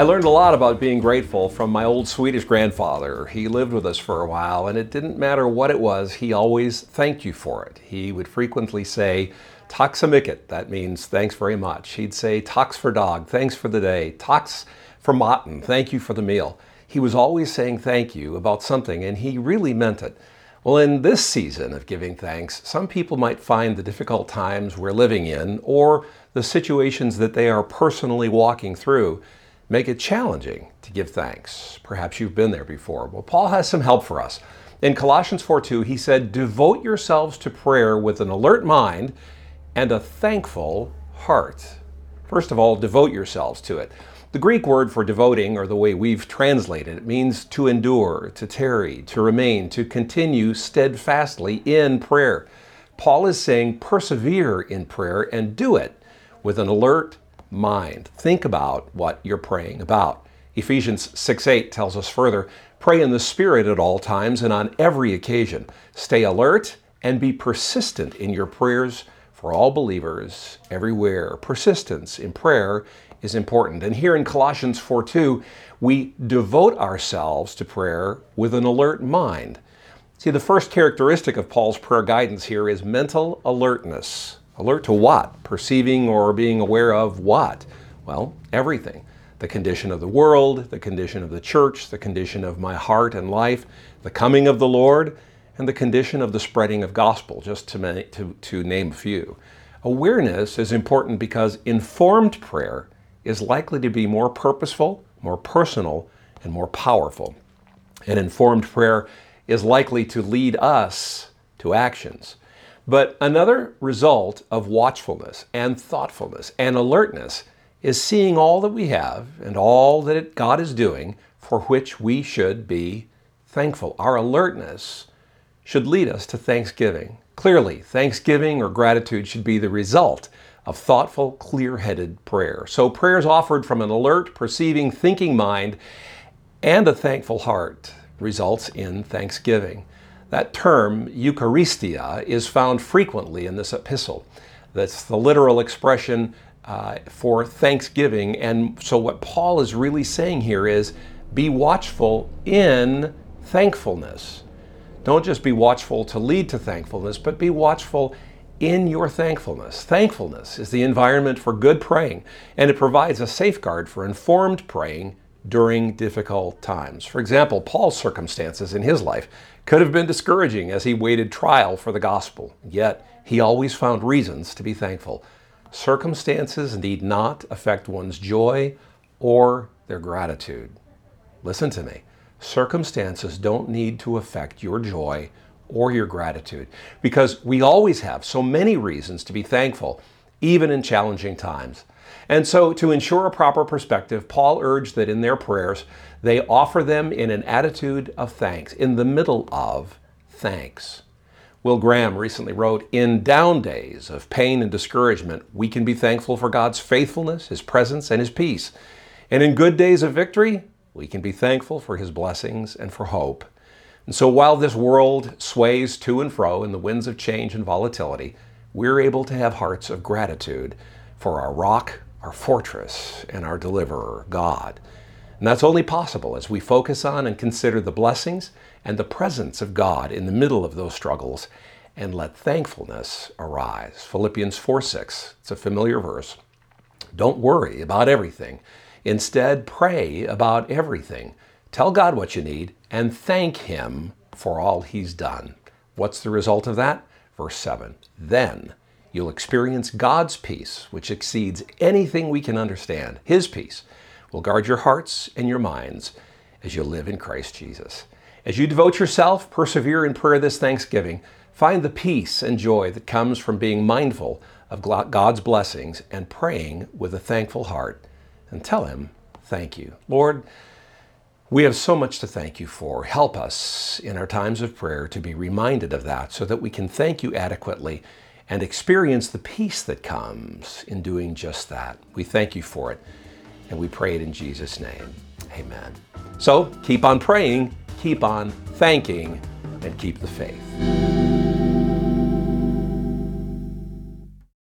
I learned a lot about being grateful from my old Swedish grandfather. He lived with us for a while, and it didn't matter what it was, he always thanked you for it. He would frequently say, Tack that means thanks very much. He'd say, Tack for dog, thanks for the day. Tack for maten, thank you for the meal. He was always saying thank you about something, and he really meant it. Well, in this season of giving thanks, some people might find the difficult times we're living in or the situations that they are personally walking through make it challenging to give thanks. Perhaps you've been there before. Well, Paul has some help for us. In Colossians 4:2, he said, "Devote yourselves to prayer with an alert mind and a thankful heart." First of all, devote yourselves to it. The Greek word for devoting, or the way we've translated it, means to endure, to tarry, to remain, to continue steadfastly in prayer. Paul is saying persevere in prayer and do it with an alert mind. Think about what you're praying about. Ephesians 6 8 tells us further pray in the Spirit at all times and on every occasion. Stay alert and be persistent in your prayers for all believers everywhere. Persistence in prayer is important. And here in Colossians 4 2, we devote ourselves to prayer with an alert mind. See, the first characteristic of Paul's prayer guidance here is mental alertness. Alert to what? Perceiving or being aware of what? Well, everything. The condition of the world, the condition of the church, the condition of my heart and life, the coming of the Lord, and the condition of the spreading of gospel, just to, to, to name a few. Awareness is important because informed prayer is likely to be more purposeful, more personal, and more powerful. And informed prayer is likely to lead us to actions. But another result of watchfulness and thoughtfulness and alertness is seeing all that we have and all that God is doing for which we should be thankful. Our alertness should lead us to thanksgiving. Clearly, thanksgiving or gratitude should be the result of thoughtful, clear headed prayer. So, prayers offered from an alert, perceiving, thinking mind and a thankful heart results in thanksgiving. That term, Eucharistia, is found frequently in this epistle. That's the literal expression uh, for thanksgiving. And so, what Paul is really saying here is be watchful in thankfulness. Don't just be watchful to lead to thankfulness, but be watchful in your thankfulness. Thankfulness is the environment for good praying, and it provides a safeguard for informed praying during difficult times. For example, Paul's circumstances in his life could have been discouraging as he waited trial for the gospel, yet he always found reasons to be thankful. Circumstances need not affect one's joy or their gratitude. Listen to me. Circumstances don't need to affect your joy or your gratitude because we always have so many reasons to be thankful, even in challenging times. And so, to ensure a proper perspective, Paul urged that in their prayers, they offer them in an attitude of thanks, in the middle of thanks. Will Graham recently wrote In down days of pain and discouragement, we can be thankful for God's faithfulness, His presence, and His peace. And in good days of victory, we can be thankful for His blessings and for hope. And so while this world sways to and fro in the winds of change and volatility, we're able to have hearts of gratitude for our rock, our fortress, and our deliverer, God. And that's only possible as we focus on and consider the blessings and the presence of God in the middle of those struggles and let thankfulness arise. Philippians 4 6, it's a familiar verse. Don't worry about everything. Instead, pray about everything. Tell God what you need and thank Him for all He's done. What's the result of that? Verse 7 Then you'll experience God's peace, which exceeds anything we can understand. His peace will guard your hearts and your minds as you live in Christ Jesus. As you devote yourself, persevere in prayer this Thanksgiving, find the peace and joy that comes from being mindful of God's blessings and praying with a thankful heart, and tell Him, Thank you. Lord, we have so much to thank you for. Help us in our times of prayer to be reminded of that so that we can thank you adequately and experience the peace that comes in doing just that. We thank you for it. And we pray it in Jesus' name. Amen. So keep on praying, keep on thanking, and keep the faith.